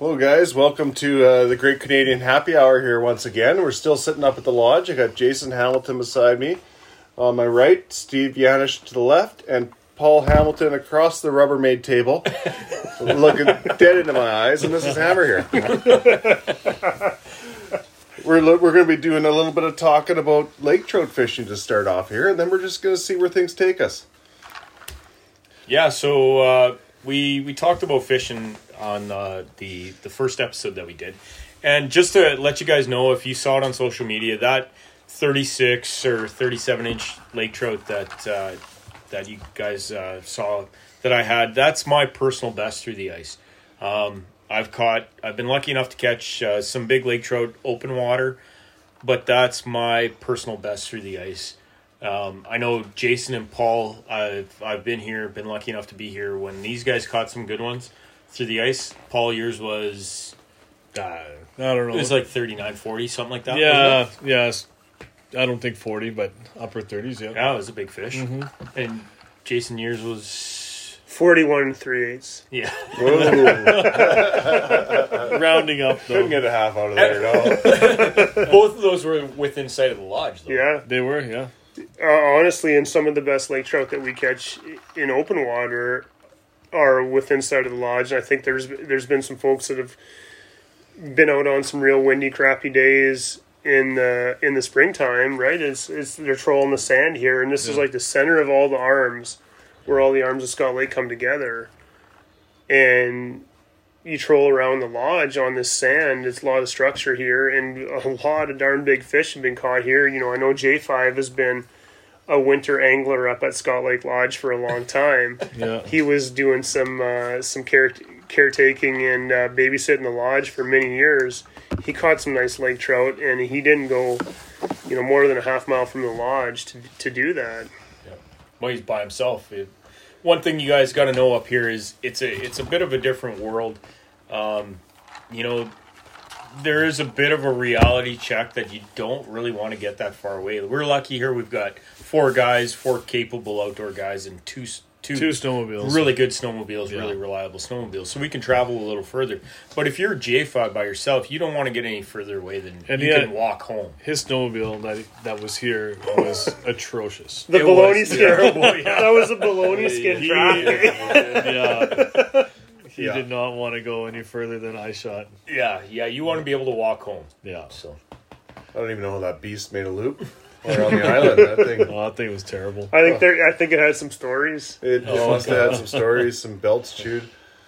Hello, guys. Welcome to uh, the Great Canadian Happy Hour here once again. We're still sitting up at the lodge. I got Jason Hamilton beside me. On my right, Steve Yanish to the left, and Paul Hamilton across the Rubbermaid table, looking dead into my eyes. And this is Hammer here. we're lo- we're going to be doing a little bit of talking about lake trout fishing to start off here, and then we're just going to see where things take us. Yeah, so uh, we we talked about fishing on uh, the the first episode that we did, and just to let you guys know, if you saw it on social media, that thirty six or thirty seven inch lake trout that uh, that you guys uh, saw that I had, that's my personal best through the ice. Um, I've caught, I've been lucky enough to catch uh, some big lake trout open water, but that's my personal best through the ice. Um, I know Jason and Paul. I've I've been here, been lucky enough to be here when these guys caught some good ones through the ice. Paul, yours was Uh, I don't know. it was like 39, 40, something like that. yeah, wasn't yes. I don't think forty, but upper thirties. Yeah. it? yeah, it was a big fish. Mm-hmm. And Jason, yours was 41 and 3 eighths. yeah. Rounding up though, Couldn't get a half out of there at all. Both of those were within sight of the lodge. Though. Yeah. they were. Yeah. Uh, honestly, and some of the best lake trout that we catch in open water are within sight of the lodge. And I think there's there's been some folks that have been out on some real windy, crappy days in the in the springtime. Right? It's, it's they're trolling the sand here, and this is like the center of all the arms, where all the arms of Scott Lake come together, and you troll around the lodge on this sand. It's a lot of structure here, and a lot of darn big fish have been caught here. You know, I know J Five has been a winter angler up at Scott Lake Lodge for a long time. Yeah. he was doing some uh, some care caretaking and uh, babysitting the lodge for many years. He caught some nice lake trout, and he didn't go, you know, more than a half mile from the lodge to to do that. well, he's by himself. It, one thing you guys got to know up here is it's a it's a bit of a different world. Um, you know, there is a bit of a reality check that you don't really want to get that far away. We're lucky here. We've got four guys, four capable outdoor guys, and two two, Two snowmobiles. really good snowmobiles, Yeah. really reliable snowmobiles. So we can travel a little further. But if you're J5 by yourself, you don't want to get any further away than And you yet- can walk home. His snowmobile that that was here was atrocious. The It baloney skin. terrible, yeah. that was a baloney skin He- traffic. yeah. He Yeah. did not want to go any further than I shot. Yeah, yeah, you want to be able to walk home. Yeah. So I don't even know how that beast made a loop. Or on the island, that thing. Oh, that thing was terrible. I think there. I think it had some stories. It, it Oh, must have had some stories, some belts chewed.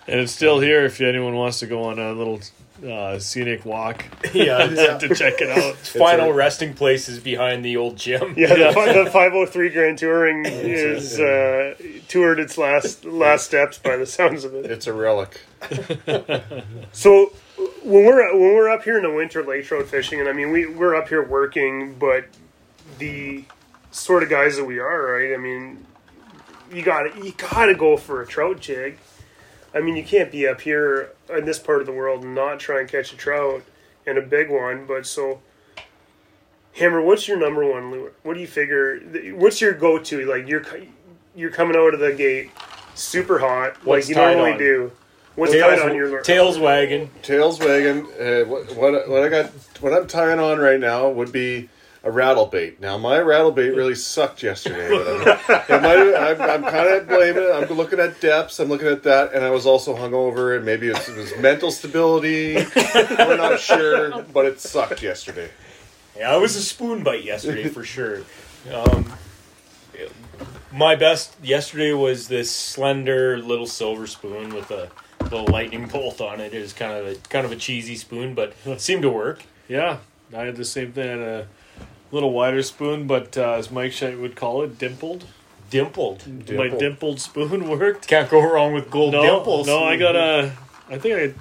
And it's still here if anyone wants to go on a little uh, scenic walk yeah, Yeah. to check it out. final a- resting place is behind the old gym. Yeah, the, fi- the 503 Grand Touring is uh, toured its last last steps by the sounds of it. It's a relic. So when we're when we're up here in the winter lake trout fishing, and I mean we we're up here working, but the sort of guys that we are, right? I mean, you got to you got to go for a trout jig. I mean, you can't be up here in this part of the world and not try and catch a trout and a big one. But so, Hammer, what's your number one lure? What do you figure? What's your go to? Like you're you're coming out of the gate super hot, What's like you normally on? do. What's Tails, tied on your lure? tails wagging. Tails wagging. Uh, what, what what I got? What I'm tying on right now would be a rattle bait. Now my rattle bait really sucked yesterday. But I'm, might, I'm, I'm kind of blaming it. I'm looking at depths. I'm looking at that, and I was also hungover, and maybe it was, it was mental stability. We're not sure, but it sucked yesterday. Yeah, it was a spoon bite yesterday for sure. Um, my best yesterday was this slender little silver spoon with a little lightning bolt on it. It was kind of a kind of a cheesy spoon, but it seemed to work. Yeah, I had the same thing. I had a little wider spoon, but uh, as Mike Scheit would call it, dimpled. Dimpled. My dimpled spoon worked. Can't go wrong with gold No, dimples. no, I got a. I think I had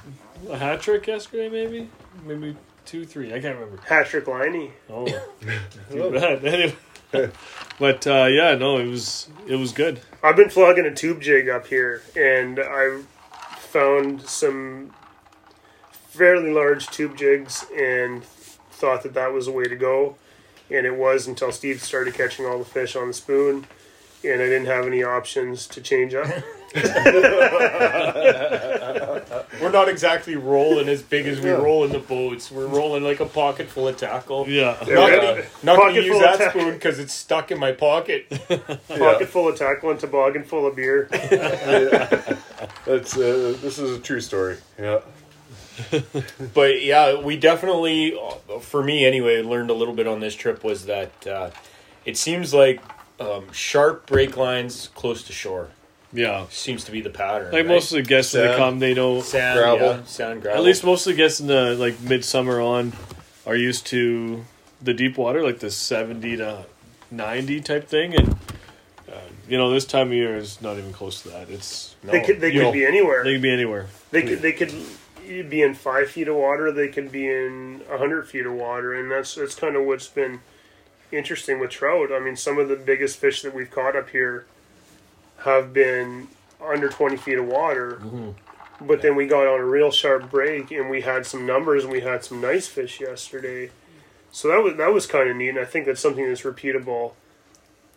a hat trick yesterday, maybe, maybe two, three. I can't remember. Patrick Liney. Oh, too bad. Anyway, but uh, yeah, no, it was it was good. I've been flogging a tube jig up here, and I found some fairly large tube jigs, and thought that that was the way to go. And it was until Steve started catching all the fish on the spoon, and I didn't have any options to change up. we're not exactly rolling as big as we Yeah. roll in the boats. We're rolling like a pocket full of tackle. Yeah. Not Yeah, gonna, not gonna use that tackle. spoon because it's stuck in my pocket. Pocket full of tackle and toboggan full of beer. That's uh, this is a true story. Yeah. but yeah, we definitely, uh, for me anyway, learned a little bit on this trip was that uh, it seems like um, sharp break lines close to shore Yeah. seems to be the pattern. Like right? most of the guests when they Sand. come, they know. sand, gravel. yeah, sand gravel. At least most of the guests in the like midsummer on are used to the deep water, like the seventy to ninety type thing, and uh, you know this time of year is not even close to that. It's no. They could they could know, be anywhere. they could be anywhere. They could they could be in five feet of water. They can be in a hundred feet of water, and that's that's kind of what's been interesting with trout. I mean, some of the biggest fish that we've caught up here have been under twenty feet of water. Mm-hmm. But then we got on a real sharp break, and we had some numbers, and we had some nice fish yesterday. So that was that was kind of neat, and I think that's something that's repeatable,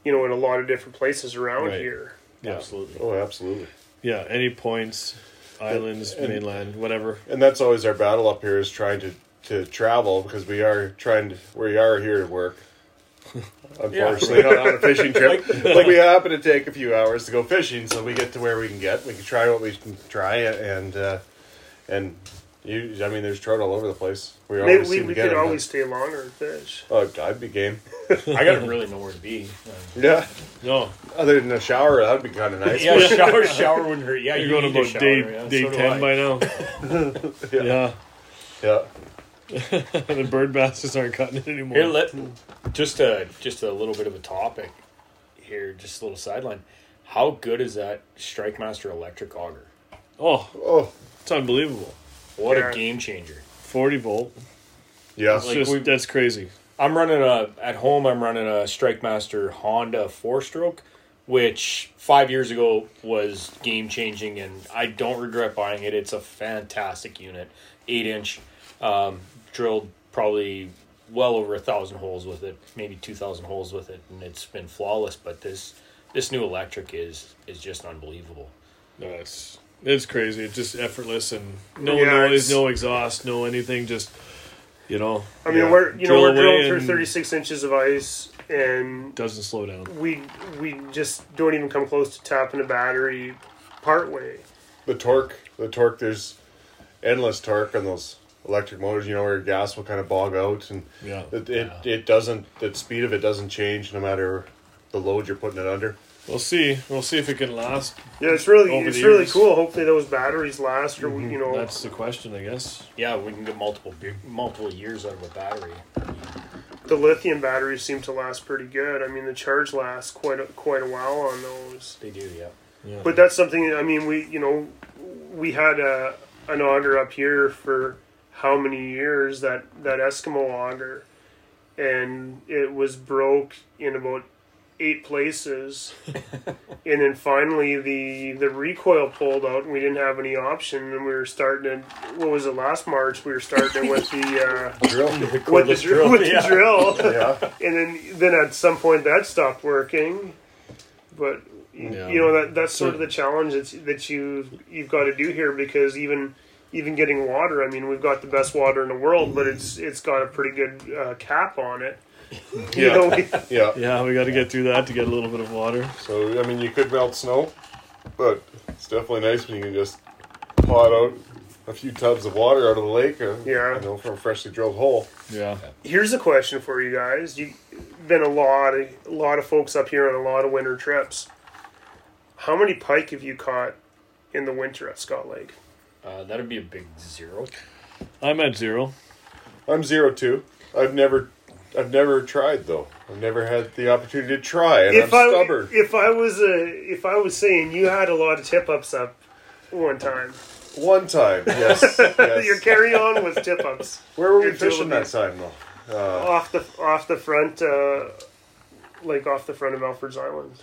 you know, in a lot of different places around Right. here. Yeah, absolutely. Oh, absolutely. yeah. Any points, islands, And- mainland, whatever. And that's always our battle up here is trying to to travel because we are trying to we are here to work. Unfortunately, not on a fishing trip. like we happen to take a few hours to go fishing, so we get to where we can get. We can try what we can try, and uh, and you. I mean, there's trout all over the place. We Maybe always we, seem we could always stay longer and fish. Oh, I'd be game. I gotta really know where to be. Yeah. No, Other than a shower, that'd be kind of nice. Yeah, shower, shower wouldn't hurt. Yeah, you're you going need a about shower, day yeah, day so ten by now. yeah, Yeah. the bird basses aren't cutting it anymore. Here, let just a just a little bit of a topic here, just a little sideline. How good is that Strike Master electric auger? oh, Oh, it's unbelievable. What Yeah. a game changer! Forty volt. yeah. It's Like just we- that's crazy. I'm running a at home. I'm running a Strike Master Honda four stroke, which five years ago was game changing, and I don't regret buying it. It's a fantastic unit, eight inch, um, drilled probably well over a thousand holes with it, maybe two thousand holes with it, and it's been flawless. But this this new electric is is just unbelievable. No, it's it's crazy. It's just effortless and no Yeah, noise, it's- no exhaust, no anything. Just you know, I mean, Yeah. we're you know Drill we're drilling through 36 inches of ice, and doesn't slow down. we we just don't even come close to tapping a battery part way. the torque, the torque. There's endless torque on those electric motors. You know where gas will kind of bog out, and Yeah. it it, it doesn't. The speed of it doesn't change no matter the load you're putting it under. We'll see. We'll see if it can last. Yeah, it's really it's really years. cool. Hopefully those batteries last, or mm-hmm. you know, That's the question, I guess. Yeah, we can get multiple multiple years out of a battery. the lithium batteries seem to last pretty good. I mean, the charge lasts quite a, quite a while on those. They do, yeah. Yeah. But that's something. I mean, we you know we had a an auger up here for how many years that that Eskimo auger, and it was broke in about eight places, and then finally the the recoil pulled out, and we didn't have any option, and we were starting. It, what was it last March? We were starting with the. Uh, Drill. with the drill, with yeah. the drill, yeah. and then then at some point that stopped working. But Yeah. you know that that's sort of the challenge that's, that you you've got to do here because even even getting water. I mean, we've got the best water in the world, but it's it's got a pretty good uh, cap on it. You Yeah. know, we- Yeah. Yeah, we got to get through that to get a little bit of water. So I mean, you could melt snow, but it's definitely nice when you can just pot out a few tubs of water out of the lake. uh, Yeah. You know, from a freshly drilled hole. Yeah. here's a question for you guys. You've been a lot of a lot of folks up here on a lot of winter trips. How many pike have you caught in the winter at Scott Lake? Uh, that'd be a big zero. I'm at zero. I'm zero two. I've never, I've never tried though. I've never had the opportunity to try, and if I'm I stubborn. if I was a if I was saying you had a lot of tip ups up one time, One time, yes. yes. your carry on was tip ups Where were we fishing that time though? Uh, off the off the front, uh, like off the front of Alfred's Island.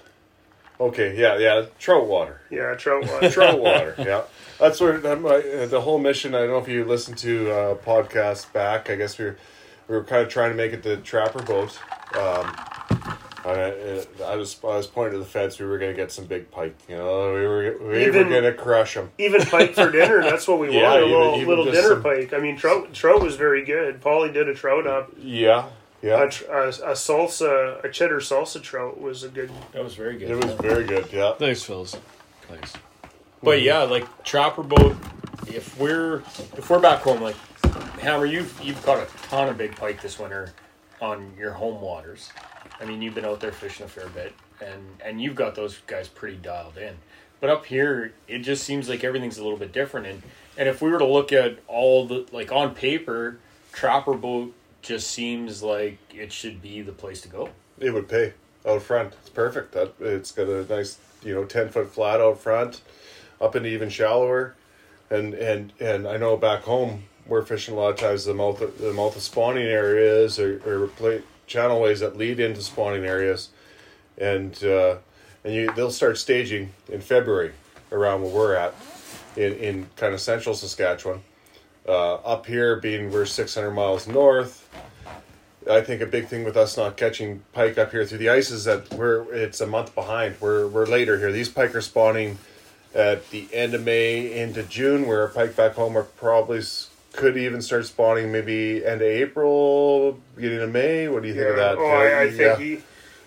okay, yeah, yeah, trout water. Yeah, trout water. Trout water, yeah. That's where that my, uh, the whole mission. I don't know if you listened to uh, podcast back. I guess we were we were kind of trying to make it the trapper boat. Um, I, I was I was pointing to the fence. We were going to get some big pike. You know, we were we Even- were going to crush them. Even pike for dinner, that's what we Yeah, wanted. A even- little, even little dinner some- pike. I mean, trout trout was very good. Paulie did a trout up. Yeah, yeah. A, a, a salsa, a cheddar salsa trout was a good. That was very good. It was very good. Yeah. Thanks, Phils. Thanks. But yeah, like trapper boat. If we're if we're back home, like Hammer, you've you've caught a ton of big pike this winter on your home waters. I mean, you've been out there fishing a fair bit, and and you've got those guys pretty dialed in. But up here, it just seems like everything's a little bit different. And and if we were to look at all the like on paper, trapper boat just seems like it should be the place to go. It would pay out front. It's perfect. That it's got a nice, you know, ten foot flat out front, up and even shallower, and and and I know back home we're fishing a lot of times the mouth of, the mouth of spawning areas or, or play, channelways that lead into spawning areas, and uh, and you they'll start staging in February around where we're at, in in kind of central Saskatchewan. Uh, up here, being we're six hundred miles north, I think a big thing with us not catching pike up here through the ice is that we're it's a month behind. We're we're later here. These pike are spawning at the end of May into June. Where pike back home are probably could even start spawning maybe end of April, beginning of May. What do you think of that? Oh, I, I think Yeah. he.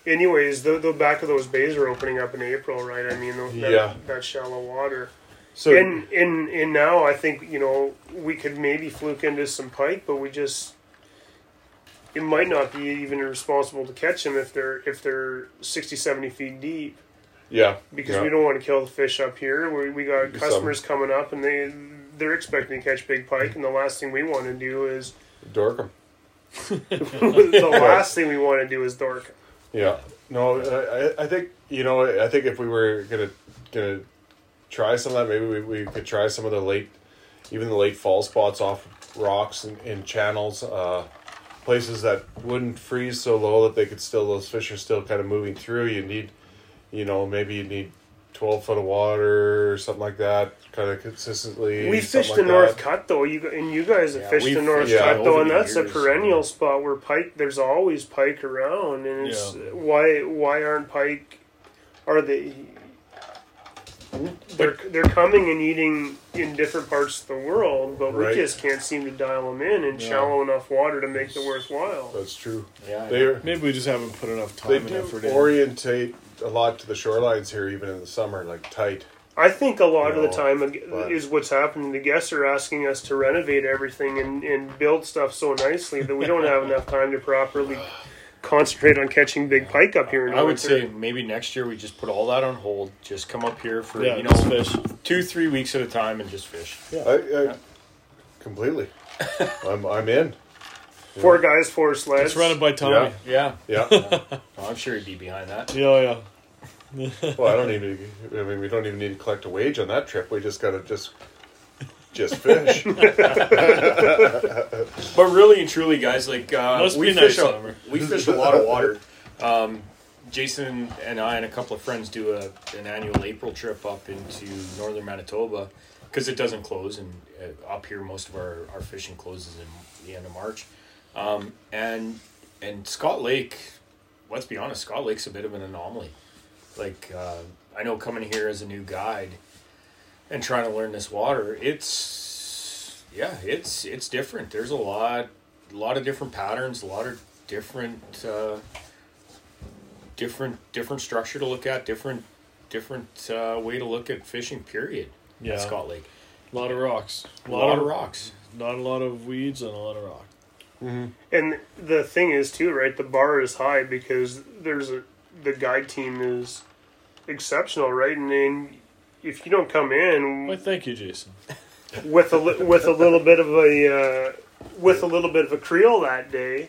Anyways, the, the back of those bays are opening up in April, right? I mean, that, Yeah. that shallow water. so and in in now, I think you know we could maybe fluke into some pike, but we just it might not be even responsible to catch them if they're if they're 60, 70 feet deep yeah, because yeah. we don't want to kill the fish up here. We, we got Some- customers coming up and they they're expecting to catch big pike, and the last thing we want to do is dork 'em. the last thing we want to do is dork. 'em. Yeah. No, I, I- I think you know. I think if we were gonna gonna try some of that, maybe we, we could try some of the late, even the late fall spots off rocks and, and channels, uh, places that wouldn't freeze so low that they could still those fish are still kind of moving through. You need, you know, maybe you need twelve foot of water or something like that, kind of consistently. We something fished like the North that. Cut though, you and you guys have Yeah, fished the North fished Cut though, and the that's a years. perennial spot where pike. There's always pike around, and it's Yeah. why why aren't pike? Are they? They're they're coming and eating in different parts of the world, but Right. we just can't seem to dial them in in Yeah. shallow enough water to make it worthwhile. That's true. Yeah, they are, Maybe we just haven't put enough time they and do effort in. Orientate a lot to the shorelines here, even in the summer, like tight. I think a lot of the time but- is what's happening. The guests are asking us to renovate everything and, and build stuff so nicely that we don't have enough time to properly concentrate on catching big pike up here. In I would winter. say maybe next year we just put all that on hold. Just come up here for Yeah, you know fish. two three weeks at a time and just fish. I, I completely. I'm I'm in. four guys, four sleds. Let's run it by Tommy. Yeah, Yeah. oh, I'm sure he'd be behind that. Yeah, yeah. Well, I don't even. I mean, we don't even need to collect a wage on that trip. We just gotta just just fish. But really and truly, guys, like uh, Must we be fish nice a, we fish a lot of water. Um, Jason and I and a couple of friends do a, an annual April trip up into northern Manitoba because it doesn't close, and uh, up here most of our, our fishing closes in the end of March. Um, and and Scott Lake, let's be honest, Scott Lake's a bit of an anomaly. Like uh, I know coming here as a new guide and trying to learn this water, it's yeah, it's it's different. There's a lot, a lot of different patterns, a lot of different, uh, different, different structure to look at, different, different uh, way to look at fishing. Period. Yeah. Scott Lake, A lot of rocks. a lot, of rocks. Not a lot of weeds and a lot of rock. And the thing is too, right? The bar is high because there's a the guide team is exceptional, right? And then if you don't come in Why, thank you, Jason. with a li- with a little bit of a uh, with a little bit of a Creole that day,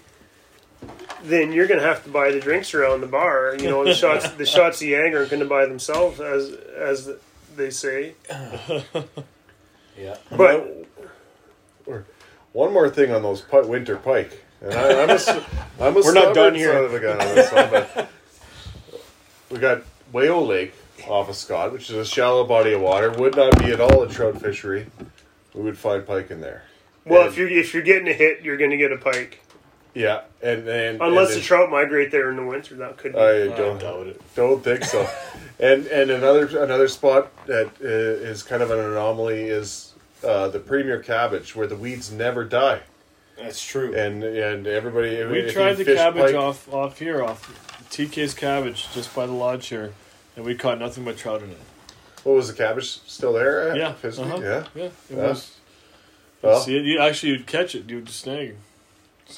then you're gonna have to buy the drinks around the bar. You know, the shots the shots of Yang aren't gonna buy themselves, as as they say. Yeah, But One more thing on those pi- winter pike, and I, I'm a, s- I'm a We're not done here. son of a gun on this one, but we got Whale Lake off of Scott, which is a shallow body of water. Would not be at all a trout fishery. We would find pike in there. well, And- if you're if you're getting a hit, you're gonna get a pike. Yeah, and and Unless and the trout migrate there in the winter, that could be. I I don't doubt it. don't think so. and and another another spot that uh, kind of an anomaly is uh, the premier cabbage, where the weeds never die, That's true. and and everybody. We if tried you the cabbage pike- off off here, off TK's cabbage, just by the lodge here, and we caught nothing but trout in it. What was the cabbage still there? at Yeah, Fisby? uh-huh. yeah. Yeah, it Yeah. was. Well, See it? You actually you'd catch it. You'd just snag.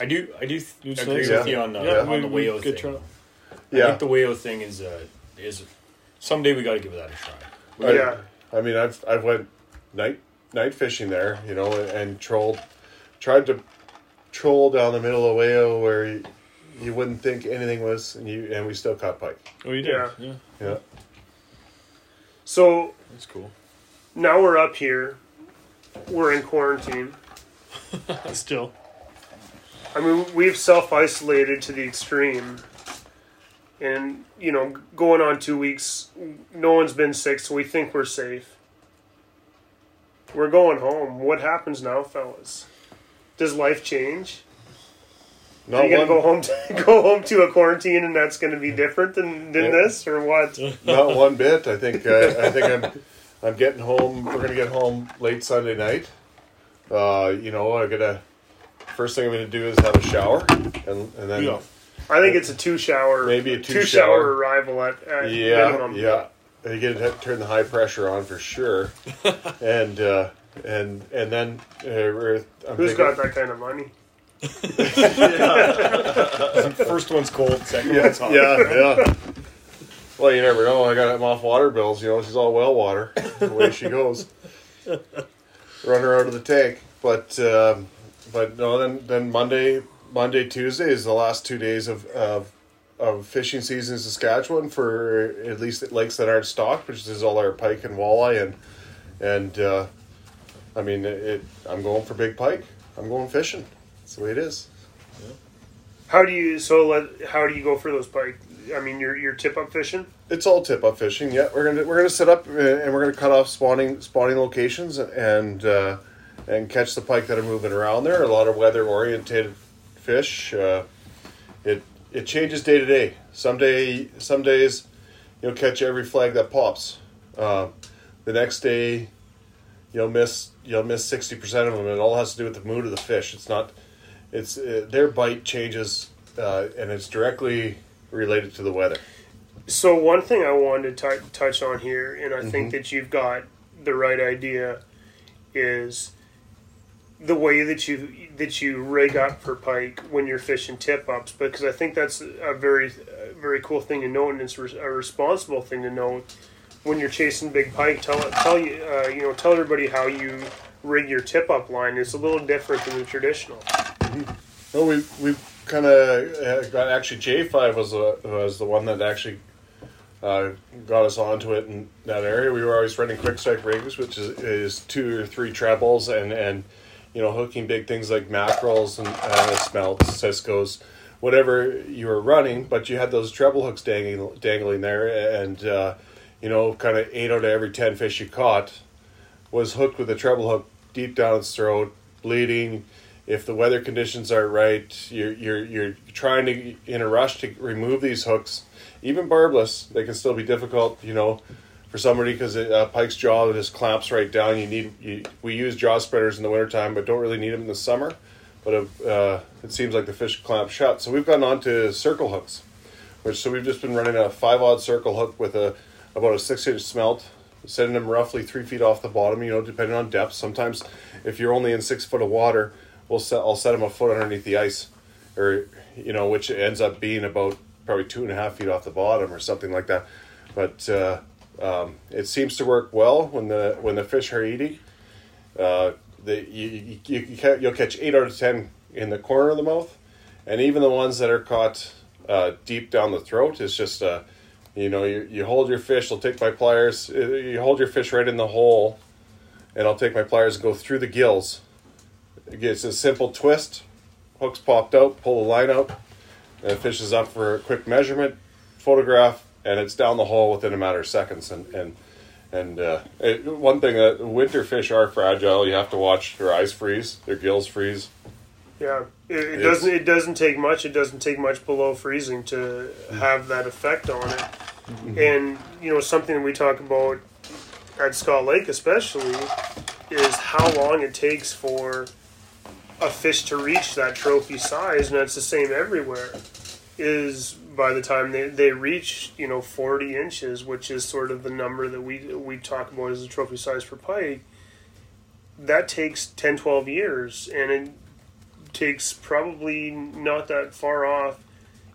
I do. I do th- agree snag with it. you on the yeah, on we, the we whale thing. trout. I yeah. think the whale thing is uh, is someday we got to give that a try. We I- Yeah. I mean, I've I've went night night fishing there, you know, and, and trolled, tried to troll down the middle of Wayo where you, you wouldn't think anything was, and you and we still caught pike. Oh, you did. Yeah. Yeah, Yeah, So that's cool. now we're up here. We're in quarantine. Still, I mean, we've self isolated to the extreme. And, you know, going on two weeks, no one's been sick, so we think we're safe. We're going home. What happens now, fellas? Does life change? Are not you gonna one, go home to go home to a quarantine, and that's gonna be different than, than Yeah. this, or what? not one bit. I think uh, I think I'm I'm getting home. We're gonna get home late Sunday night. Uh, you know, I'm gonna first thing I'm gonna do is have a shower, and and then Yeah. I think it's a two shower, Maybe a two two shower shower. arrival at, at Yeah, minimum. yeah. You get to turn the high pressure on for sure, and uh, and and then uh, I'm Who's thinking- got that kind of money? First one's cold, second Yeah, one's hot. yeah, yeah. Well, you never know. I got him off water bills. You know, she's all well water. The way she goes, run her out of the tank. But um, but no, then then Monday, Monday, Tuesday is the last two days of of, of fishing season in Saskatchewan for at least at lakes that aren't stocked, which is all our pike and walleye and and uh, I mean it. I'm going for big pike. I'm going fishing. That's the way it is. How do you so let how do you go for those pike? I mean, you're you're tip up fishing. It's all tip up fishing. Yeah, we're gonna we're gonna set up uh, and we're gonna cut off spawning spawning locations and uh, and catch the pike that are moving around there. A lot of weather oriented fish. Uh, it it changes day to day. Some day some days you'll catch every flag that pops. Uh, the next day you'll miss you'll miss sixty percent of them. It all has to do with the mood of the fish. It's not. It's uh, their bite changes uh, and it's directly related to the weather. So one thing I wanted to t- touch on here, and I think that you've got the right idea, is the way that you that you rig up for pike when you're fishing tip ups. Because I think that's a very a very cool thing to note, and it's a responsible thing to note when you're chasing big pike. Tell tell you uh, you know tell everybody how you rig your tip up line. It's a little different than the traditional. No, we we kind of uh, got actually J five was the was the one that actually uh, got us onto it in that area. We were always running quick strike rigs, which is, is two or three trebles and and you know hooking big things like mackerels and uh, smelts, cisco's, whatever you were running. But you had those treble hooks dangling dangling there, and uh, you know kind of eight out of every ten fish you caught was hooked with a treble hook deep down its throat, bleeding. If the weather conditions are right, you're you're you're trying to in a rush to remove these hooks, even barbless. They can still be difficult, you know, for somebody because a pike's jaw just clamps right down. You need you, we use jaw spreaders in the wintertime, but don't really need them in the summer. But uh, it seems like the fish clamp shut. So we've gone on to circle hooks, which so we've just been running a five aught circle hook with a about a six inch smelt setting them roughly three feet off the bottom. You know, depending on depth. Sometimes, if you're only in six foot of water, we'll set. I'll set them a foot underneath the ice, or you know, which ends up being about probably two and a half feet off the bottom, or something like that. But uh, um, it seems to work well when the when the fish are eating. Uh, the, you, you, you, you'll catch eight out of ten in the corner of the mouth, and even the ones that are caught uh, deep down the throat is just uh, you know you, you hold your fish. I'll take my pliers. uh, You hold your fish right in the hole, and I'll take my pliers and go through the gills. It's a simple twist. Hooks popped out. Pull the line out. And the fish is up for a quick measurement, photograph, and it's down the hole within a matter of seconds. And and and uh, it, one thing that winter fish are fragile. You have to watch their eyes freeze, their gills freeze. Yeah, it, it doesn't. It doesn't take much. It doesn't take much below freezing to have that effect on it. And you know something we talk about at Scott Lake, especially, is how long it takes for a fish to reach that trophy size, and that's the same everywhere. Is by the time they, they reach you know forty inches, which is sort of the number that we we talk about as a trophy size for pike. That takes 10, 12 years, and it takes probably not that far off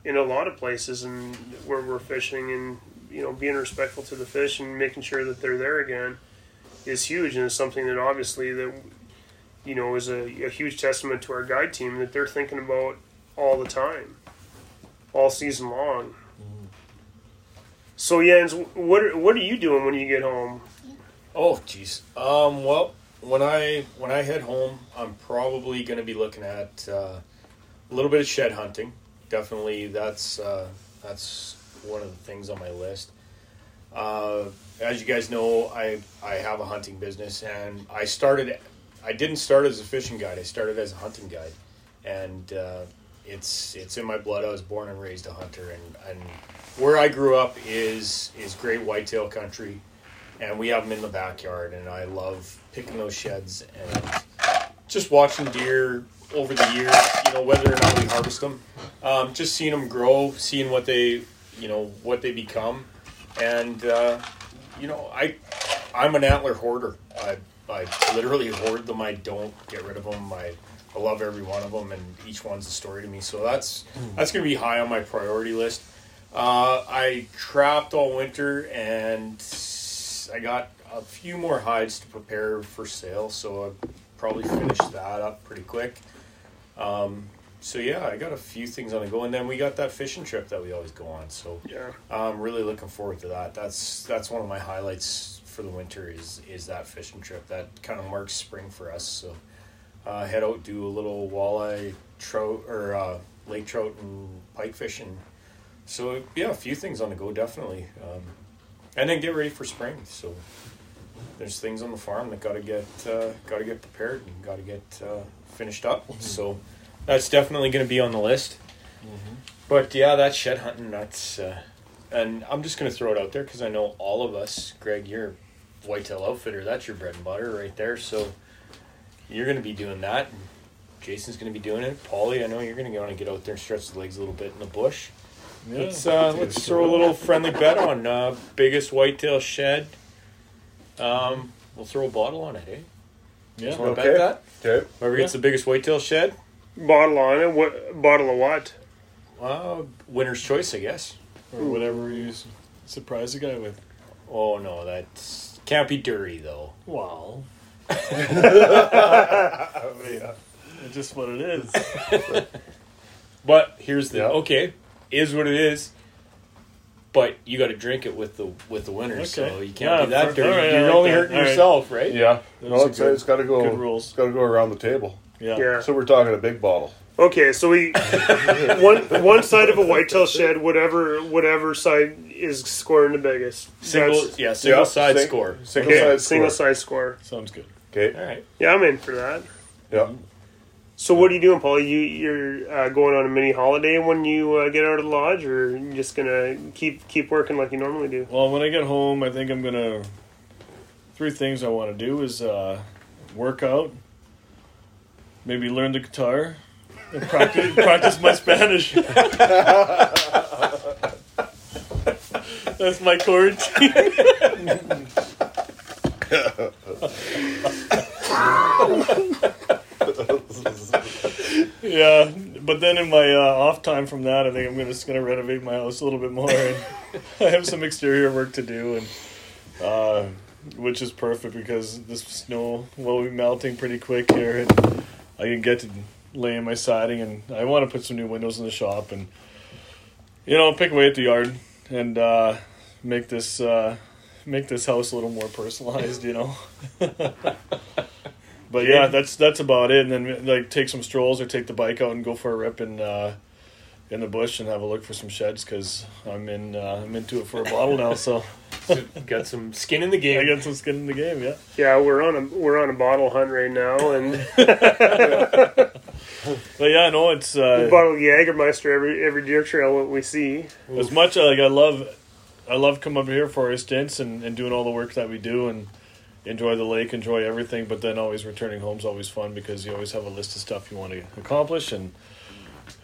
in a lot of places and where we're fishing and you know being respectful to the fish and making sure that they're there again is huge and it's something that obviously that you know is a, a huge testament to our guide team that they're thinking about all the time all season long so Jens, what are, what are you doing when you get home Oh, jeez. Um, well, when I when I head home, I'm probably going to be looking at uh, a little bit of shed hunting. Definitely, that's uh, that's one of the things on my list. Uh, as you guys know, I I have a hunting business, and I started. I didn't start as a fishing guide. I started as a hunting guide, and uh, it's it's in my blood. I was born and raised a hunter, and, and where I grew up is is great whitetail country. And we have them in the backyard. And i love picking those sheds and just watching deer over the years you know whether or not we harvest them um, just seeing them grow seeing what they you know what they become. And uh, you know i i'm an antler hoarder. I i literally hoard them i don't get rid of them i I love every one of them, and each one's a story to me. So that's that's going to be high on my priority list. Uh, I trapped all winter, and I got a few more hides to prepare for sale, so I'll probably finish that up pretty quick. Um, so yeah, I got a few things on the go, and then we got that fishing trip that we always go on. So yeah I'm really looking forward to that. That's that's one of my highlights for the winter is is that fishing trip. That kind of marks spring for us. So uh, head out, do a little walleye, trout, or uh, lake trout and pike fishing. So yeah, a few things on the go definitely, um, and then get ready for spring. So there's things on the farm that got to get uh, got to get prepared and got to get uh, finished up. So that's definitely going to be on the list. But yeah, that shed hunting, that's, uh, and I'm just gonna throw it out there because I know all of us, Greg, you're a whitetail outfitter. That's your bread and butter right there. So you're gonna be doing that. Jason's gonna be doing it. Paulie, I know you're gonna want to get out there and stretch the legs a little bit in the bush. Yeah. Let's uh, let's throw a little friendly bet on uh, biggest whitetail shed. Um, we'll throw a bottle on it, eh? Yeah. Want to Okay. bet that? Okay. Whoever gets the biggest whitetail shed, bottle on it what bottle of what uh, winner's choice, I guess. Or whatever you s- surprise the guy with. Oh no, that can't be dirty though. Wow. It's just what it is. But here's the Yeah. okay, is what it is. But you got to drink it with the with the winner, so Okay. you can't Yeah, be that for- dirty. all right, I You're like only that. hurting All right. yourself, right? Yeah. Those No, are it's, good- it's got to go. good rules. It's got to go around the table. Yeah. yeah So we're talking a big bottle. Okay, so we one one side of a whitetail shed, whatever whatever side is scoring the biggest. Single, That's- yeah, single Yeah, side sing- score. Single okay, side single score. side score. Sounds good. Okay. All right. Yeah, I'm in for that. Yeah. So what are you doing, Paul? You you're uh, going on a mini holiday when you uh, get out of the lodge, or you just gonna keep keep working like you normally do? Well, when I get home, I think I'm gonna. Three things I want to do is uh, work out, maybe learn the guitar, practice practice my Spanish. That's my quarantine. yeah, but then in my uh, off time from that, I think I'm just going to renovate my house a little bit more. And I have some exterior work to do, and uh, which is perfect because this snow will be melting pretty quick here, and I can get to laying my siding, and I want to put some new windows in the shop, and you know, pick away at the yard and uh, make this uh, make this house a little more personalized, you know. But yeah, that's that's about it. And then like take some strolls or take the bike out and go for a rip in uh, in the bush and have a look for some sheds because I'm in uh, I'm into it for a bottle now. So Got some skin in the game. I game. got some skin in the game. Yeah. Yeah, we're on a we're on a bottle hunt right now, and But yeah, no, it's We uh, bottle Jägermeister every every deer trail that we see. as much like I love, I love coming up here for our stints and, and doing all the work that we do and enjoy the lake, enjoy everything. But then always returning home is always fun because you always have a list of stuff you want to accomplish. And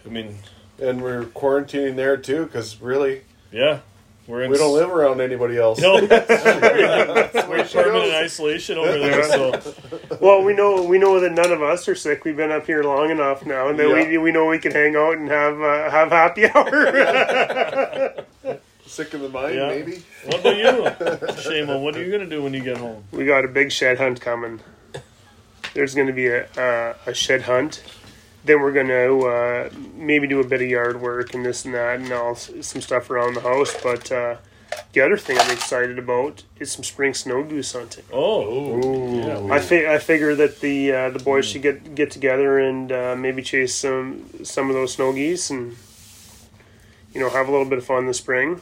I mean, And we're quarantining there too, because really, yeah, we're in. we don't live around anybody else. No, we're she permanent isolation over there. So Well, we know we know that none of us are sick. We've been up here long enough now, and then we Yeah. we know we can hang out and have uh, have happy hour. Sick in the mind, Yeah. maybe. what about you, Shamo? What are you gonna do when you get home? we got a big shed hunt coming. There's going to be a, a a shed hunt. Then we're going to uh, maybe do a bit of yard work and this and that, and all some stuff around the house. But uh, the other thing I'm excited about is some spring snow goose hunting. Oh, Ooh. I fi- I figure that the uh, the boys should get get together and uh, maybe chase some some of those snow geese and you know have a little bit of fun in the spring,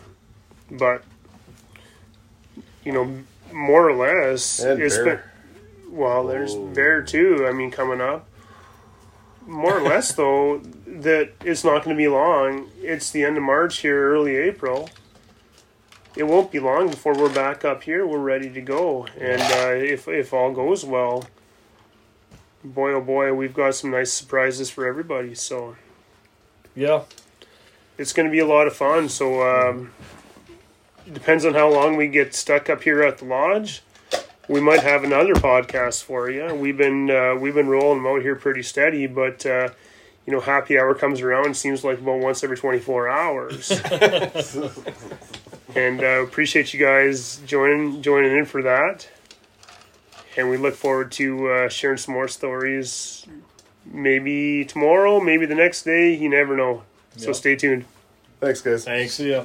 but you know more or less And it's bear. been- well there's Oh. bear too. I mean coming up. More or less though that it's not going to be long. It's the end of March here, early April. It won't be long before we're back up here. We're ready to go, and uh, if if all goes well, boy oh boy, we've got some nice surprises for everybody. So yeah. it's going to be a lot of fun. So um, depends on how long we get stuck up here at the lodge. We might have another podcast for you. We've been uh, we've been rolling them out here pretty steady, but uh, you know, happy hour comes around. Seems like about once every twenty four hours. and uh, appreciate you guys joining joining in for that. And we look forward to uh, sharing some more stories. Maybe tomorrow, maybe the next day. You never know. So Yeah. stay tuned. Thanks, guys. Thanks. See ya.